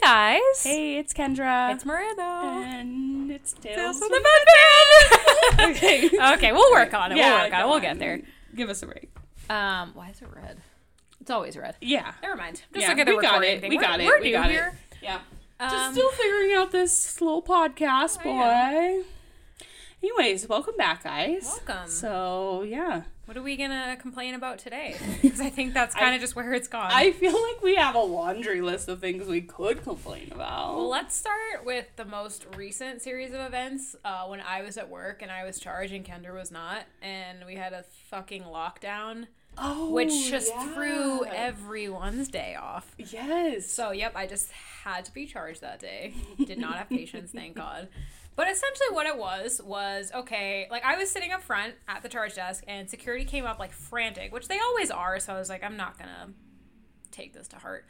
guys. Hey, it's Kendra. It's Miranda. and it's Tales, Tales from the the okay. okay, we'll work on it. Yeah, we'll work on it. We'll on. get there. Give us a break. Um, why is it red? It's always red. Yeah. Never mind. Just Yeah, look at the we got recording it. thing. We We're- got it. We're We new got it. Yeah. Um, Just still figuring out this little podcast, boy. Anyways, welcome back, guys. Welcome. So, yeah. What are we gonna complain about today? Because I think that's kind of just where it's gone. I feel like we have a laundry list of things we could complain about. Well, let's start with the most recent series of events. Uh, when I was at work and I was charged and Kendra was not, and we had a fucking lockdown, oh, which just yeah. threw everyone's day off. Yes. So, yep, I just had to be charged that day. Did not have patience, thank God. But essentially, what it was was okay. Like I was sitting up front at the charge desk, and security came up like frantic, which they always are. So I was like, I'm not gonna take this to heart.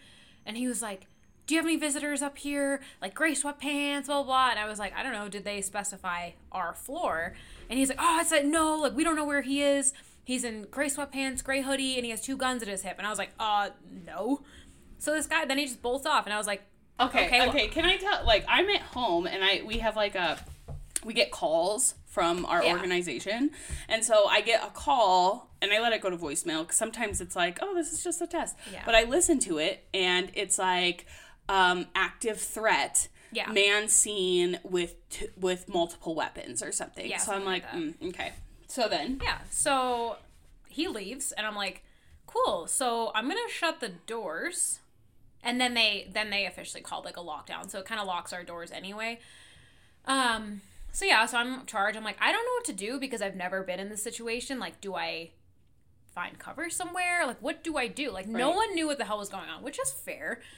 And he was like, "Do you have any visitors up here? Like gray sweatpants, blah blah." blah. And I was like, "I don't know. Did they specify our floor?" And he's like, "Oh, I said no. Like we don't know where he is. He's in gray sweatpants, gray hoodie, and he has two guns at his hip." And I was like, "Uh, no." So this guy, then he just bolts off, and I was like, Okay, Okay, okay. well- Can I tell? Like, I'm at home and I we have like a we get calls from our Yeah. organization, and so I get a call and I let it go to voicemail because sometimes it's like, oh, this is just a test. Yeah. But I listen to it and it's like um, active threat. Yeah. Man seen with t- with multiple weapons or something. Yeah, so I'm like, like mm, okay. So then, Yeah. So he leaves, and I'm like, cool. So I'm gonna shut the doors, and then they then they officially called like a lockdown. So it kind of locks our doors anyway. Um. So yeah. So I'm charged. I'm like, I don't know what to do because I've never been in this situation. Like, do I find cover somewhere? Like, what do I do? Like, no one knew what the hell was going on, which is fair.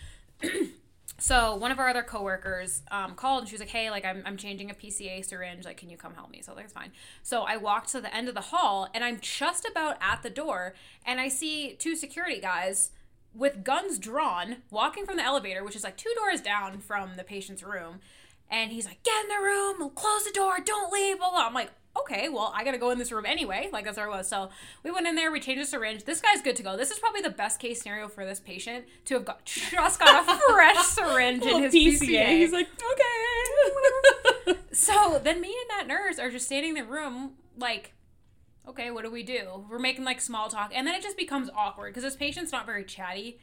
So one of our other coworkers um, called and she was like, "Hey, like I'm, I'm changing a PCA syringe. Like, can you come help me?" So I was like, "It's fine." So I walked to the end of the hall and I'm just about at the door and I see two security guys with guns drawn walking from the elevator, which is like two doors down from the patient's room. And he's like, "Get in the room, close the door, don't leave." Blah blah. I'm like, "Okay, well, I gotta go in this room anyway." Like that's where I was. So we went in there, we changed the syringe. This guy's good to go. This is probably the best case scenario for this patient to have got just got a fresh syringe in his PCA. PCA. He's like, okay. So then me and that nurse are just standing in the room, like, okay, what do we do? We're making like small talk, and then it just becomes awkward because this patient's not very chatty,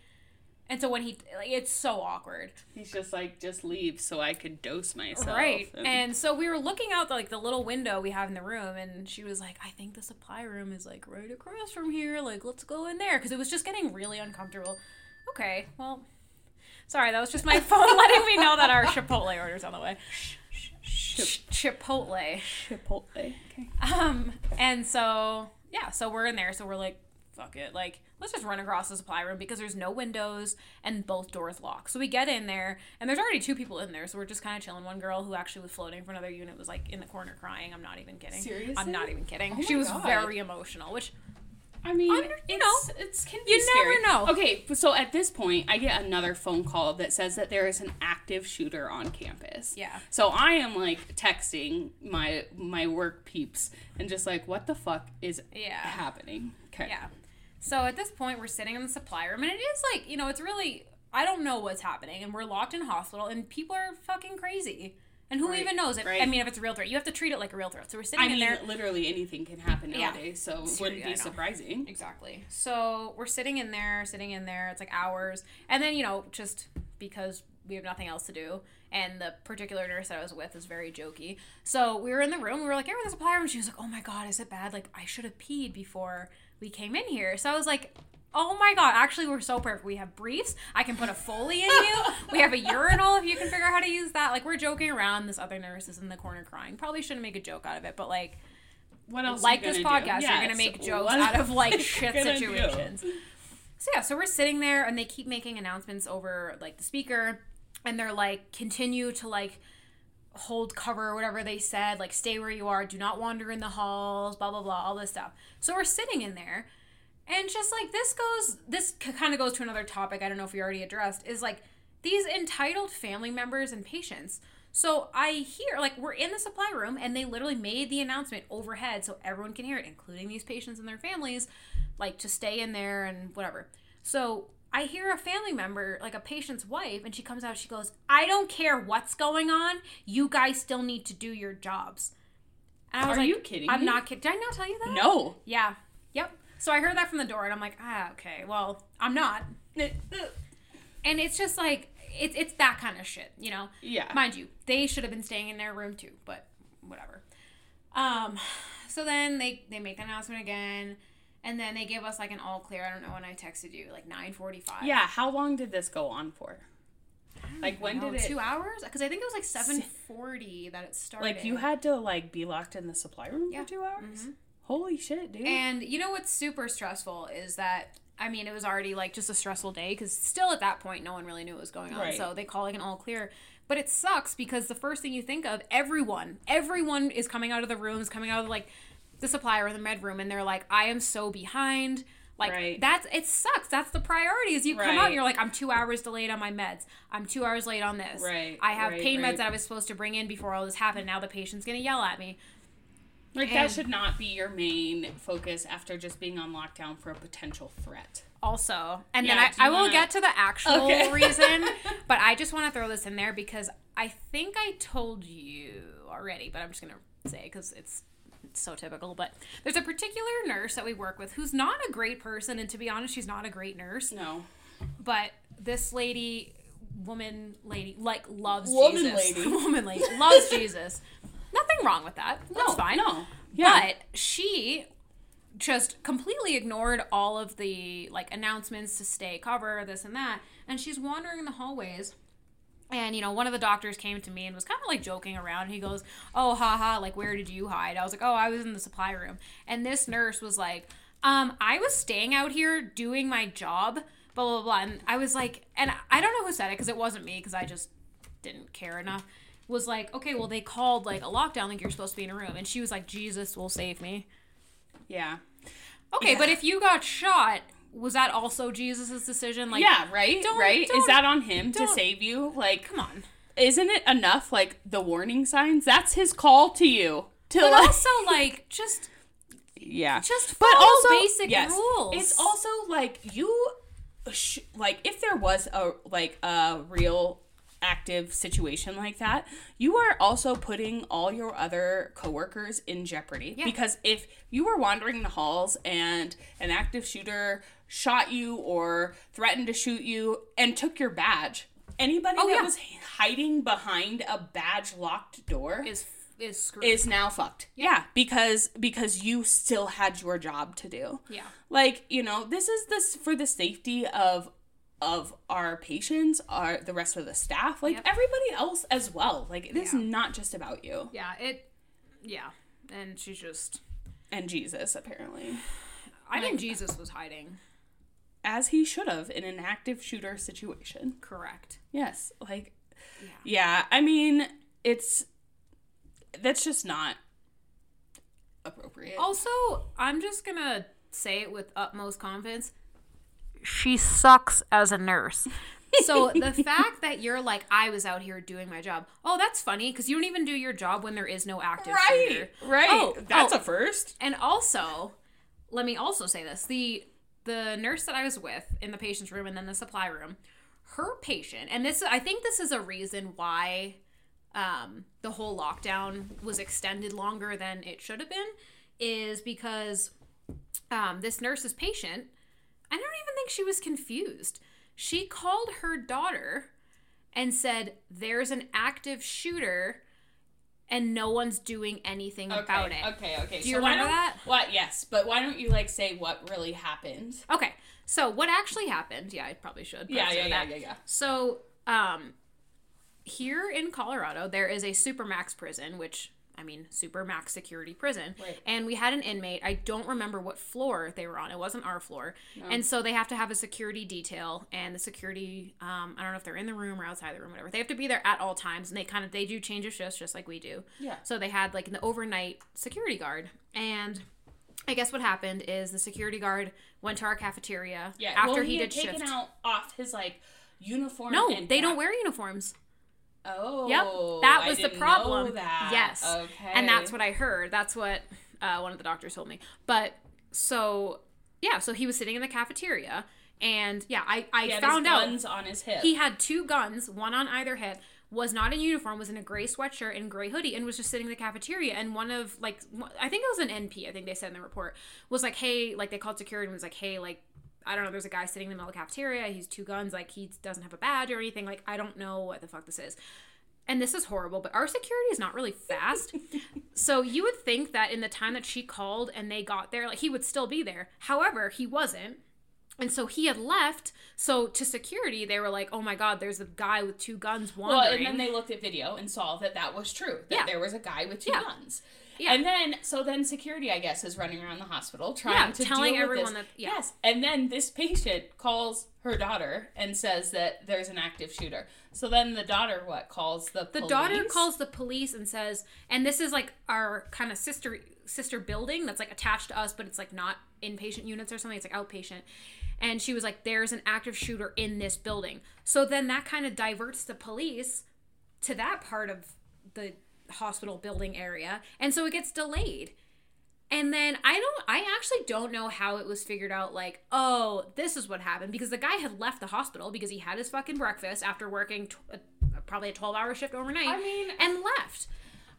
and so when he, like, it's so awkward, He's just like, just leave so I could dose myself. right? And so we were looking out the, like the little window we have in the room, and she was like, "I think the supply room is like right across from here. Like, let's go in there," because it was just getting really uncomfortable. Okay, well. Sorry, that was just my phone letting me know that our Chipotle order's on the way. Chip- Chipotle. Chipotle. Okay. Um, and so yeah, so we're in there, so we're like, fuck it, like let's just run across the supply room because there's no windows and both doors lock. So we get in there, and there's already two people in there, so we're just kind of chilling. One girl who actually was floating for another unit was like in the corner crying. I'm not even kidding. Seriously? I'm not even kidding. Oh she was God. very emotional, which I mean, you it's, know, it's can be you never scary. know. Okay, so at this point, I get another phone call that says that there is an active shooter on campus. Yeah. So I am like texting my my work peeps and just like, what the fuck is Yeah. happening? Okay. Yeah. So at this point, we're sitting in the supply room, and it is like, you know, it's really, I don't know what's happening, and we're locked in hospital, and people are fucking crazy. And who Right, even knows? If, I mean, if it's a real threat, you have to treat it like a real threat. So we're sitting I in mean, there. literally anything can happen Yeah. nowadays, so it wouldn't be surprising. Exactly. So we're sitting in there, sitting in there. It's like hours. And then, you know, just because we have nothing else to do. And the particular nurse that I was with is very jokey. So we were in the room. We were like, in the supply room. She was like, oh my God, is it bad? Like, I should have peed before we came in here. So I was like, oh my God, actually, we're so perfect. We have briefs. I can put a Foley in you. we have a urinal if you can figure out how to use that. Like, we're joking around. This other nurse is in the corner crying. Probably shouldn't make a joke out of it, but like, What else? like this podcast, you're gonna make jokes what out of like shit gonna do? situations. So yeah, so we're sitting there and they keep making announcements over like the speaker and they're like continue to like hold cover or whatever they said, like stay where you are, do not wander in the halls, blah blah blah, all this stuff. So we're sitting in there and just like this goes this kind of goes to another topic I don't know if we already addressed is like these entitled family members and patients. So I hear like we're in the supply room and they literally made the announcement overhead so everyone can hear it, including these patients and their families, like to stay in there and whatever. So I hear a family member, like a patient's wife, and she comes out. She goes, "I don't care what's going on. You guys still need to do your jobs." And I was Are like, you kidding I'm me? not kidding. Did I not tell you that? No. Yeah. So I heard that from the door, and I'm like, ah, okay. Well, I'm not. And it's just like it's it's that kind of shit, you know. Yeah. Mind you, they should have been staying in their room too, but whatever. Um, so then they they make the announcement again, and then they give us like an all clear. I don't know when I texted you, like nine forty five. Yeah. How long did this go on for? Like when did it? Two hours? Because I think it was like seven forty that it started. Like you had to like be locked in the supply room Yeah. for two hours. Holy shit, dude! And you know what's super stressful is that I mean it was already like just a stressful day because still at that point no one really knew what was going on. Right. So they call like an all clear. But it sucks because the first thing you think of, everyone, everyone is coming out of the rooms, coming out of like the supply or the med room, and they're like, I am so behind. Like Right. that's it sucks. That's the priority. Is you come out you're like, I'm two hours delayed on my meds. I'm two hours late on this. Right, I have right, pain right. meds that I was supposed to bring in before all this happened. Now the patient's gonna yell at me. Like and- that should not be your main focus after just being on lockdown for a potential threat. also and Yeah, then I, I will wanna- get to the actual Okay. reason but i just want to throw this in there because i think i told you already but i'm just gonna say because it's it's so typical but there's a particular nurse that we work with who's not a great person and to be honest she's not a great nurse No. but this lady woman lady like loves Woman jesus lady. woman lady loves jesus wrong with that. That's No, fine. no. Yeah. but she just completely ignored all of the like announcements to stay cover this and that. And she's wandering in the hallways. And you know one of the doctors came to me and was kind of like joking around. He goes oh haha like where did you hide? I was like oh i was in the supply room. And this nurse was like um i was staying out here doing my job blah blah blah. And i was like and i don't know who said it because it wasn't me because i just didn't care enough was like okay well they called like a lockdown like you're supposed to be in a room and she was like jesus will save me Yeah. Okay, Yeah. but if you got shot, was that also Jesus' decision? Like, yeah. Right. don't- right. Is don't- that on him to save you? Like, come on. isn't it enough? Like the warning signs. That's his call to you. To But like, also, like, just yeah. just but follow also basic yes, rules. It's also like you, sh- like if there was a like a real active situation like that, you are also putting all your other coworkers in jeopardy Yeah. because if you were wandering the halls and an active shooter shot you or threatened to shoot you and took your badge. Anybody Oh, that yeah. was hiding behind a badge locked door is is screwed. is now fucked. Yeah, because because you still had your job to do. yeah. Like, you know, this is this for the safety of of our patients, our the rest of the staff, like Yep. everybody else as well. Like it is Yeah. not just about you Yeah, it yeah. And she's just and Jesus apparently. I think Jesus was hiding. As he should have in an active shooter situation. Correct. Yes, like Yeah. yeah, I mean, it's that's just not appropriate. Also, I'm just gonna say it with utmost confidence. She sucks as a nurse. So the fact that you're like, I was out here doing my job. Oh, that's funny because you don't even do your job when there is no active shooter. Right, right. Oh, That's oh. a first. And also, let me also say this: the the nurse that I was with in the patient's room and then the supply room, her patient, and this I think this is a reason why um, the whole lockdown was extended longer than it should have been, is because um, this nurse's patient, I don't even think she was confused. She called her daughter and said, "There's an active shooter." And no one's doing anything about it. Okay, okay. Do you so why remember don't- that? What? Yes, but why don't you like say what really happened? Okay, so what actually happened? Yeah, I probably should. Yeah, yeah, yeah, that. yeah, yeah. So, um, here in Colorado, there is a supermax prison, which I mean, super max security prison, Right. and we had an inmate. I don't remember what floor they were on. It wasn't our floor, and so they have to have a security detail, and the security, um, I don't know if they're in the room or outside the room, whatever. They have to be there at all times, and they kind of they do change of shifts just like we do. Yeah. So they had like an overnight security guard, and I guess what happened is the security guard went to our cafeteria Yeah. after he did shift. well, he, had did taken shift. out off his like uniform. no, they don't wear uniforms. Oh. Yep, that was the problem. that. Yes, Okay. and that's what I heard. That's what uh, one of the doctors told me. But so yeah, so he was sitting in the cafeteria, And yeah, I, I He had found out guns on his hip. he had two guns, one on either hip, was not in uniform, was in a gray sweatshirt and gray hoodie, and was just sitting in the cafeteria. And one of like, I think it was an NP, I think they said in the report, was like, hey, like they called security and was like, hey, like, I don't know, there's a guy sitting in the middle of the cafeteria. He's two guns, like he doesn't have a badge or anything. Like I don't know what the fuck this is. And this is horrible, but our security is not really fast. so you would think that in the time that she called and they got there, like he would still be there. However, he wasn't. And so he had left. So to security, they were like, "Oh my God, there's a guy with two guns well, and then they looked at video and saw that that was true. That Yeah. there was a guy with two Yeah. guns. Yeah. And then, so then security, I guess, is running around the hospital trying Yeah, to telling deal with everyone that- yeah. Yes. And then this patient calls her daughter and says that there's an active shooter. So then the daughter, what, calls the the daughter calls the police and says, and this is like our kind of sister sister building that's like attached to us, but it's like not inpatient units or something. It's like outpatient. And she was like, "There's an active shooter in this building." So then that kind of diverts the police to that part of the hospital building area, and so it gets delayed. And then I don't, I actually don't know how it was figured out. Like, oh, this is what happened because the guy had left the hospital because he had his fucking breakfast after working tw- uh, probably a twelve hour shift overnight. I mean- and left.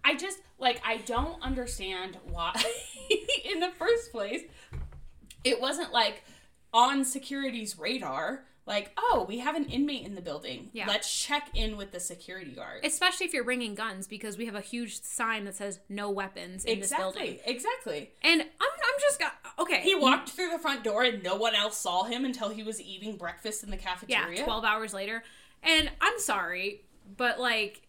I just like I don't understand why in the first place it wasn't like on security's radar like oh we have an inmate in the building Yeah. let's check in with the security guard Especially if you're bringing guns because we have a huge sign that says no weapons in this building. exactly exactly And I'm, I'm just got okay. he walked through the front door and no one else saw him until he was eating breakfast in the cafeteria. yeah, cafeteria 12 hours later. And I'm sorry, but like,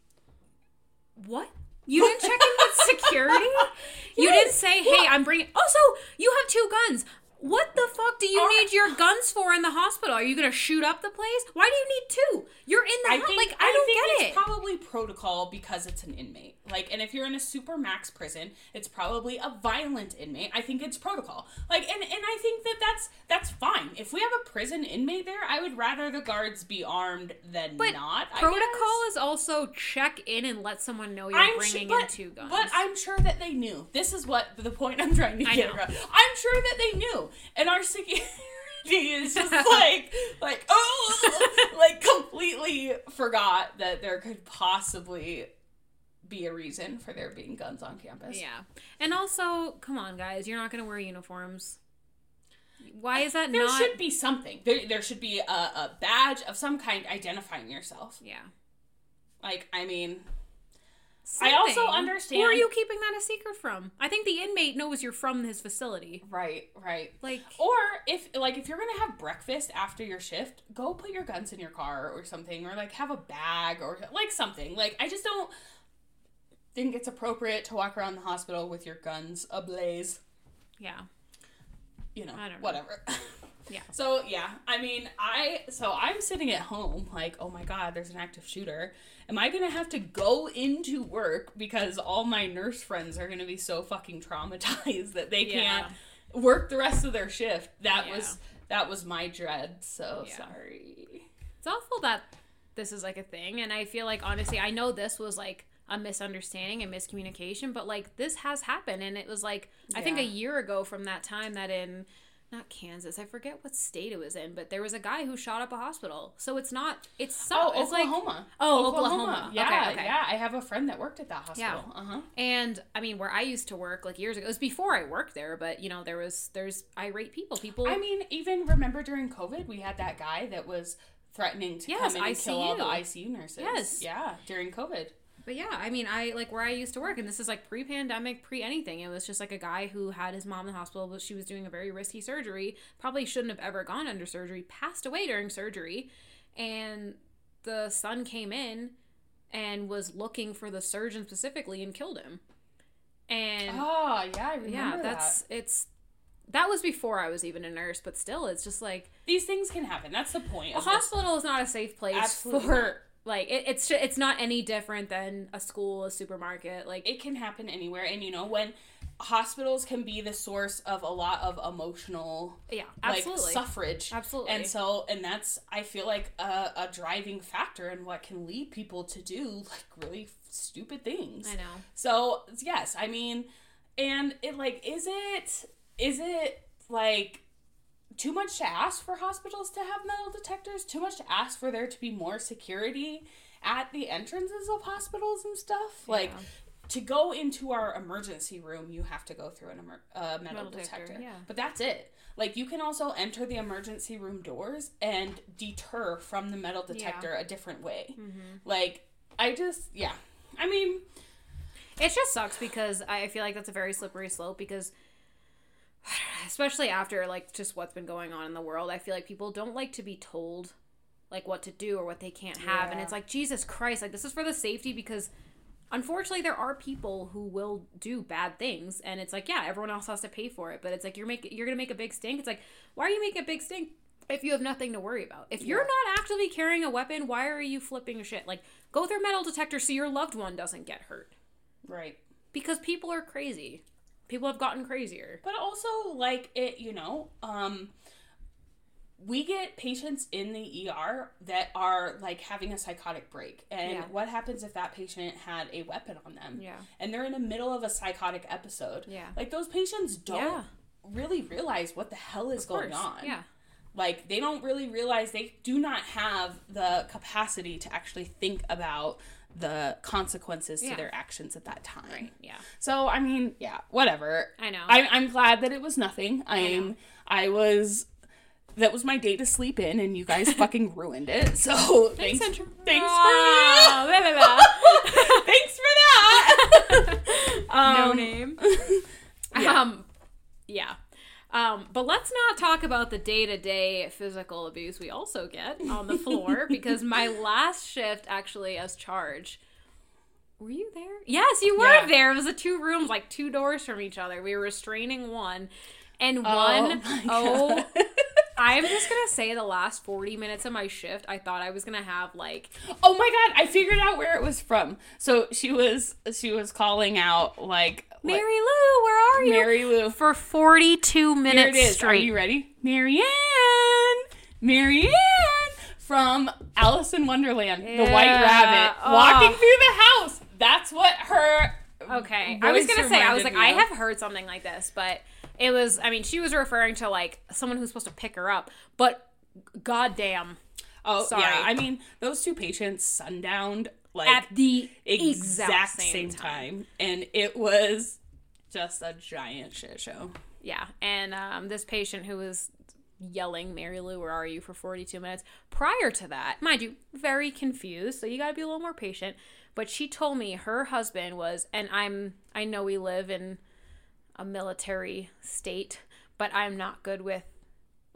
what? You didn't check in with security? You didn't say, hey, I'm bringing. Also, you have two guns. What the fuck do you Are- need your guns for in the hospital? Are you gonna shoot up the place? Why do you need two? You're in the I house. think, like I don't think get it's it. probably protocol because it's an inmate. Like, and if you're in a super max prison, it's probably a violent inmate. I think it's protocol. Like, and and I think that that's that's fine. If we have a prison inmate there, I would rather the guards be armed than but not. Protocol is also check in and let someone know you're I'm bringing sure, in but, two guns. but I'm sure that they knew. This is what the point I'm trying to get across. I'm sure that they knew, and our security is just like, like, oh, like completely forgot that there could possibly be a reason for there being guns on campus. Yeah. And also, come on, guys, you're not going to wear uniforms. Why is that There not? should be something. There, there should be a, a badge of some kind identifying yourself. yeah. Like, I mean, I also understand- Who are you keeping that a secret from? I think the inmate knows you're from his facility. right, right. Like, Or if like if you're gonna have breakfast after your shift, go put your guns in your car or something, or like have a bag or like something. Like I just don't think it's appropriate to walk around the hospital with your guns ablaze. yeah. You know, I don't know. Yeah. So yeah, I mean, I so I'm sitting at home like, oh my god, there's an active shooter. Am I gonna have to go into work because all my nurse friends are gonna be so fucking traumatized that they Yeah. can't work the rest of their shift? That Yeah. was that was my dread. So Yeah. sorry. It's awful that this is like a thing. And I feel like, honestly, I know this was like a misunderstanding and miscommunication, but like this has happened. And it was like, I think a year ago from that time that in, not Kansas, I forget what state it was in, but there was a guy who shot up a hospital. So it's not, it's so, Oh, it's like, Oklahoma. Oh, Oklahoma. Yeah, Okay, okay. yeah. I have a friend that worked at that hospital. Yeah. Uh huh. And I mean, where I used to work like years ago, it was before I worked there, but you know, there was there's irate people. People. I mean, even remember during COVID, we had that guy that was threatening to Yes, come in and kill all the ICU. ICU nurses. Yes. Yeah, during COVID. But yeah, I mean, I like where I used to work, and this is like pre-pandemic, pre anything. It was just like a guy who had his mom in the hospital, but she was doing a very risky surgery. Probably shouldn't have ever gone under surgery. Passed away during surgery, and the son came in and was looking for the surgeon specifically and killed him. And Oh, yeah, I remember yeah, that's it's. That was before I was even a nurse, but still, it's just like These things can happen. That's the point. a of this. hospital is not a safe place Absolutely for not. Like it, it's it's not any different than a school, a supermarket. Like It can happen anywhere. And, you know, when hospitals can be the source of a lot of emotional yeah, like suffrage Absolutely. and so and that's i feel like a, a driving factor in what can lead people to do like really stupid things I know. so yes i mean and it like is it is it like too much to ask for hospitals to have metal detectors, too much to ask for there to be more security at the entrances of hospitals and stuff. Like to go into our emergency room, you have to go through an emer- uh, metal, Metal detector, detector. yeah. But that's it. Like you can also enter the emergency room doors and deter from the metal detector a different way. Mm-hmm. Like I just yeah. I mean, It just sucks because I feel like that's a very slippery slope because especially after like just what's been going on in the world, I feel like people don't like to be told like what to do or what they can't have and it's like Jesus Christ, like this is for the safety because unfortunately there are people who will do bad things and it's like yeah, everyone else has to pay for it, but it's like you're making you're to make a big stink. It's like why are you making a big stink if you have nothing to worry about? If you're not actively carrying a weapon, why are you flipping shit? Like go through a metal detector so your loved one doesn't get hurt right. because people are crazy. People have gotten crazier. But also, like it, you know, um, we get patients in the ER that are like having a psychotic break, and Yeah. what happens if that patient had a weapon on them? Yeah. and they're in the middle of a psychotic episode. Yeah. like those patients don't Yeah. really realize what the hell is going on. Yeah. like they don't really realize they do not have the capacity to actually think about the consequences Yeah. to their actions at that time. Right. Yeah. So I mean, yeah, whatever. I know. I, I'm glad that it was nothing. I'm. know. I, was. That was my day to sleep in, and you guys fucking ruined it. So thanks. Thanks, for that. blah, blah, blah. thanks for that. no Um, name. Um. But let's not talk about the day to day physical abuse we also get on the floor because my last shift actually as charge. Were you there? Yes, you were Yeah. there. It was the two rooms, like two doors from each other. We were restraining one, and Oh one my oh. I'm just gonna say the last 40 minutes of my shift, I thought I was gonna have like Oh my god! I figured out where it was from. So she was she was calling out like Mary Lou, where are you? Mary Lou. For 42 minutes Here it is. Are you ready? Marianne! Marianne! From Alice in Wonderland, the White Yeah. Rabbit, Oh. walking through the house. That's what her. Okay. I was gonna say, I was like, me I have heard something like this, but it was, I mean, she was referring to like someone who's supposed to pick her up, but goddamn, Oh, Sorry. yeah. I mean, those two patients sundowned like at the exact, same, time. and it was just a giant shit show. Yeah. And um, this patient who was yelling, Mary Lou, where are you for 42 minutes? Prior to that, mind you, very confused, so you gotta be a little more patient. But she told me her husband was, and I'm, I know we live in a military state, but I'm not good with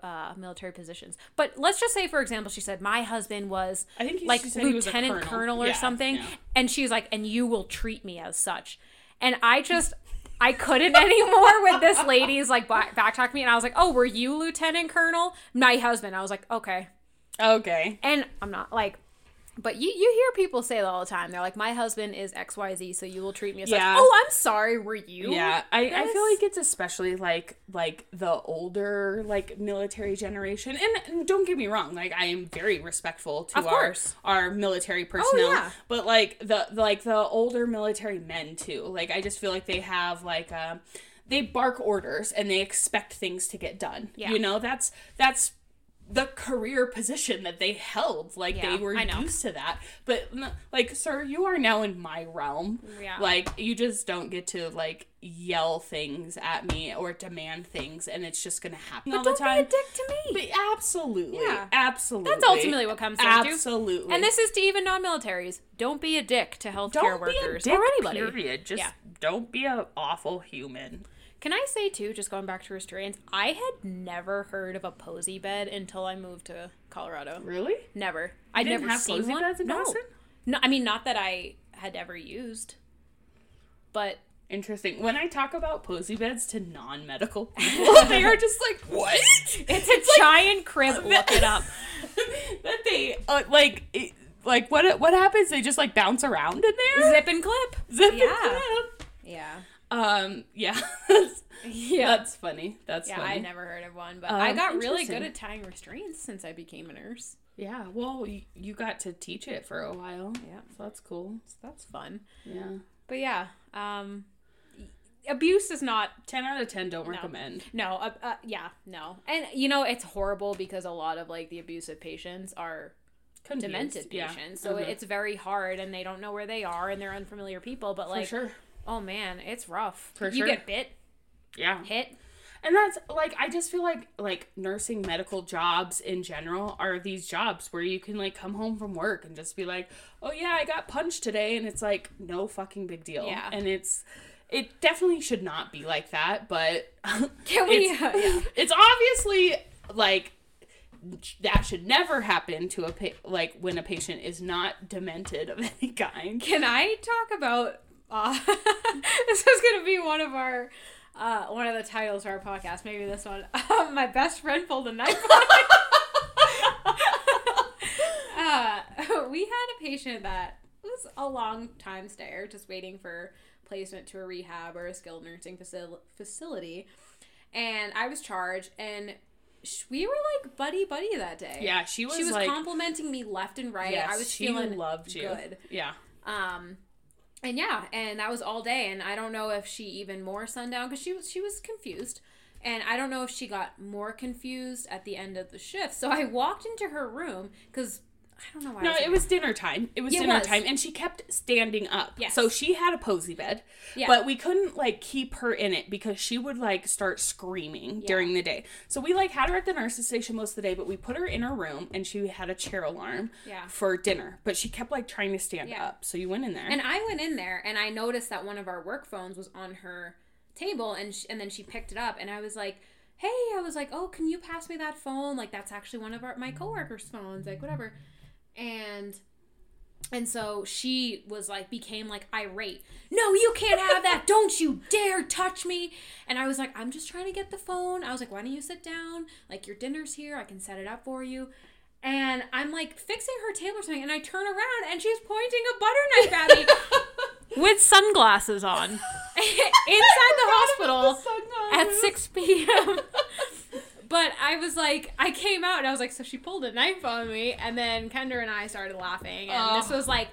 uh, military positions. But let's just say, for example, she said, My husband was I think he- like lieutenant colonel. colonel, or Yeah, something. yeah. And she was like, And you will treat me as such. And I just, I couldn't anymore with this lady's like back- backtalk me. And I was like, Oh, were you lieutenant colonel? My husband. I was like, Okay. Okay. And I'm not like, but you, you hear people say that all the time. They're like, My husband is XYZ, so you will treat me as Yeah. such. Oh, I'm sorry. Were you? Yeah, I, I feel like it's especially like like the older like military generation, and, and don't get me wrong, like I am very respectful to Of our course. Oh, our military personnel, oh, yeah. but like the like the older military men too. Like I just feel like they have like um they bark orders and they expect things to get done. Yeah. You know, that's that's the career position that they held. Like Yeah, they were used to that. But like, sir, you are now in my realm. Yeah. Like you just don't get to like yell things at me or demand things, and it's just gonna happen all Don't the time. be a dick to me. But absolutely, Yeah. absolutely. That's ultimately what comes down to. Absolutely. And this is to even non-militaries. Don't be a dick to healthcare don't workers be a dick, or anybody. Period. Just Yeah. don't be an awful human. Can I say too, just going back to restraints, I had never heard of a Posey bed until I moved to Colorado. Really? Never. I'd didn't never have seen Posey one. beds in no. Boston? No, I mean not that I had ever used, but Interesting. When I talk about Posey beds to non-medical people, they are just like, "What?" it's a giant crib. Look it up. that they uh, like, it, like what? What happens? They just like bounce around in there. Zip and clip. Zip and clip. Yeah. Um. Yeah. Yeah. that's funny. That's yeah, funny. I never heard of one, but I Um, got really good at tying restraints since I became a nurse. Yeah. Well, you, you got to teach it for a while. Yeah. So that's cool. So that's fun. Yeah. But yeah, um abuse is not 10 out of 10 don't recommend. no uh, uh, yeah no and you know it's horrible because a lot of like the abusive patients are Confused. demented Yeah. patients so Mhm. it's very hard and they don't know where they are and they're unfamiliar people but like For sure. Oh man it's rough For you sure. get bit Yeah. hit And that's like I just feel like like nursing medical jobs in general are these jobs where you can like come home from work and just be like, "Oh yeah, I got punched today." And it's like no fucking big deal. Yeah. And it's it definitely should not be like that, but Can we- it's, uh, yeah. it's obviously like that should never happen to a pa- like when a patient is not demented of any kind. Can I talk about? Uh, this is gonna be one of our, uh, one of the titles for our podcast. Maybe this one. Um, my best friend pulled a knife on me. uh, we had a patient that was a long time stayer, just waiting for placement to a rehab or a skilled nursing facil- facility, and I was charged and. We were like buddy buddy that day. Yeah, she was, she was like complimenting me left and right. yes, I was she feeling loved you. good. Yeah. Um, and yeah, and that was all day. And I don't know if she even more sundown because she was she was confused, and I don't know if she got more confused at the end of the shift. So I walked into her room because I don't know why. No, it was dinner time. It was it dinner was. time, and she kept standing up. Yes. So she had a Posey bed, Yeah. but we couldn't like keep her in it because she would like start screaming during the day. So we like had her at the nurse's station most of the day, but we put her in her room, and she had a chair alarm Yeah. for dinner. But she kept like trying to stand Yeah. up. So you went in there. And I went in there and I noticed that one of our work phones was on her table and sh- and then she picked it up and I was like, "Hey, I was like, "Oh, can you pass me that phone? Like that's actually one of our my coworkers' phones, like whatever." And and so she was like became like irate. "No, you can't have that. Don't you dare touch me." And I was like, "I'm just trying to get the phone." I was like, "Why don't you sit down? Like your dinner's here. I can set it up for you." And I'm like fixing her table or something, and I turn around and she's pointing a butter knife at me with sunglasses on inside the hospital at 6 p.m. But I was like, I came out and I was like, so she pulled a knife on me, and then Kendra and I started laughing, and this Oh. was like.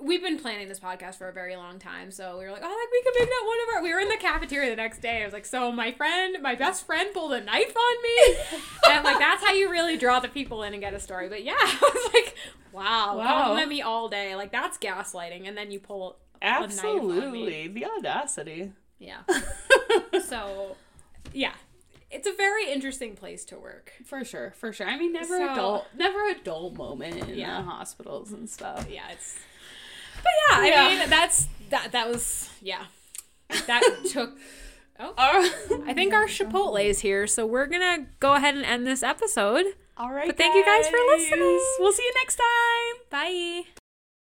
We've been planning this podcast for a very long time, so we were like, "Oh, like we could make that one of our." We were in the cafeteria the next day. I was like, "So my friend, my best friend, pulled a knife on me," and I'm like, "That's how you really draw the people in and get a story." But yeah, I was like, "Wow, Wow. compliment me all day. Like that's gaslighting." And then you pull a knife on me. Absolutely, the audacity. Yeah. so, yeah, it's a very interesting place to work. For sure, for sure. I mean, never So- a dull, never a dull moment in Yeah. the hospitals and stuff. Yeah, it's. But yeah, I mean that's that. That was yeah. That took. Oh, All I think our Chipotle is here, so we're gonna go ahead and end this episode. All right. But thank you guys for listening. We'll see you next time. Bye.